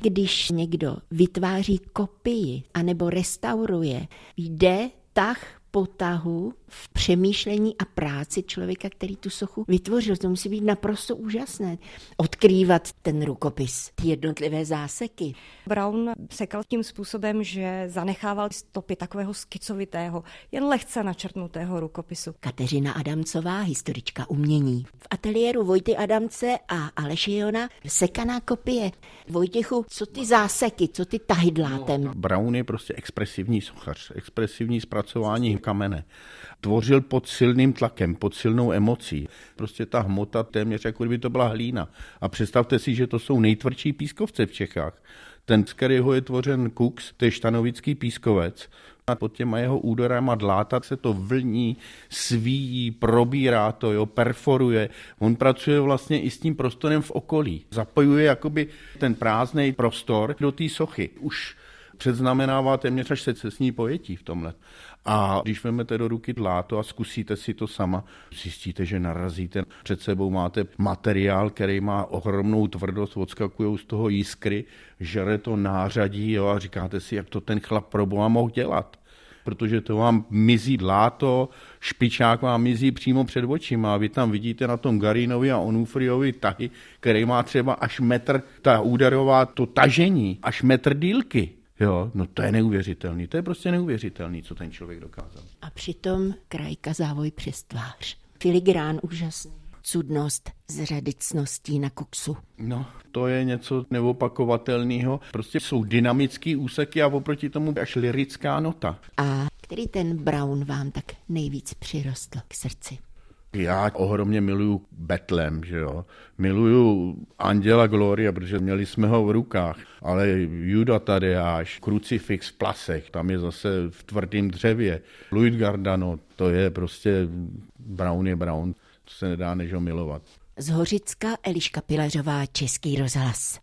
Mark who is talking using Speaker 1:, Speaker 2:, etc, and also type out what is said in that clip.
Speaker 1: Když někdo vytváří kopii anebo restauruje, jde tah potahu v přemýšlení a práci člověka, který tu sochu vytvořil. To musí být naprosto úžasné. Odkrývat ten rukopis, ty jednotlivé záseky.
Speaker 2: Brown sekal tím způsobem, že zanechával stopy takového skicovitého, jen lehce načrtnutého rukopisu.
Speaker 1: Kateřina Adamcová, historička umění. V ateliéru Vojty Adamce a Aleše Jona sekaná kopie. Vojtěchu, co ty záseky, co ty tahy dlátem? No,
Speaker 3: Brown je prostě expresivní sochař, expresivní zpracování kamene. Tvořil pod silným tlakem, pod silnou emocí. Prostě ta hmota téměř jako kdyby to byla hlína. A představte si, že to jsou nejtvrdší pískovce v Čechách. Ten, z kterého je tvořen Kux, to je štanovický pískovec, a pod těma jeho úderama dláta se to vlní, svíjí, probírá to, jo, perforuje. On pracuje vlastně i s tím prostorem v okolí. Zapojuje jakoby ten prázdný prostor do té sochy. Už předznamenává téměř až secesní pojetí v tomhle. A když vezmete do ruky dláto a zkusíte si to sama, zjistíte, že narazíte. Před sebou máte materiál, který má ohromnou tvrdost, odskakují z toho jiskry, žere to nářadí jo, a říkáte si, jak to ten chlap pro boha mohl dělat protože to vám mizí dláto, špičák vám mizí přímo před očima. Vy tam vidíte na tom Garinovi a Onufriovi tahy, který má třeba až metr, ta úderová, to tažení, až metr dílky. Jo, no to je neuvěřitelný, to je prostě neuvěřitelný, co ten člověk dokázal.
Speaker 1: A přitom krajka závoj přes tvář. Filigrán úžasný. Cudnost z řadicností na koksu.
Speaker 3: No, to je něco neopakovatelného. Prostě jsou dynamický úseky a oproti tomu až lirická nota.
Speaker 1: A který ten Brown vám tak nejvíc přirostl k srdci?
Speaker 3: Já ohromně miluju Betlem, že jo. Miluju Anděla Gloria, protože měli jsme ho v rukách. Ale Juda Tadeáš, krucifix v plasech, tam je zase v tvrdém dřevě. Louis Gardano, to je prostě Brown je Brown. To se nedá než ho milovat.
Speaker 1: Z Hořicka Eliška Pilařová, Český rozhlas.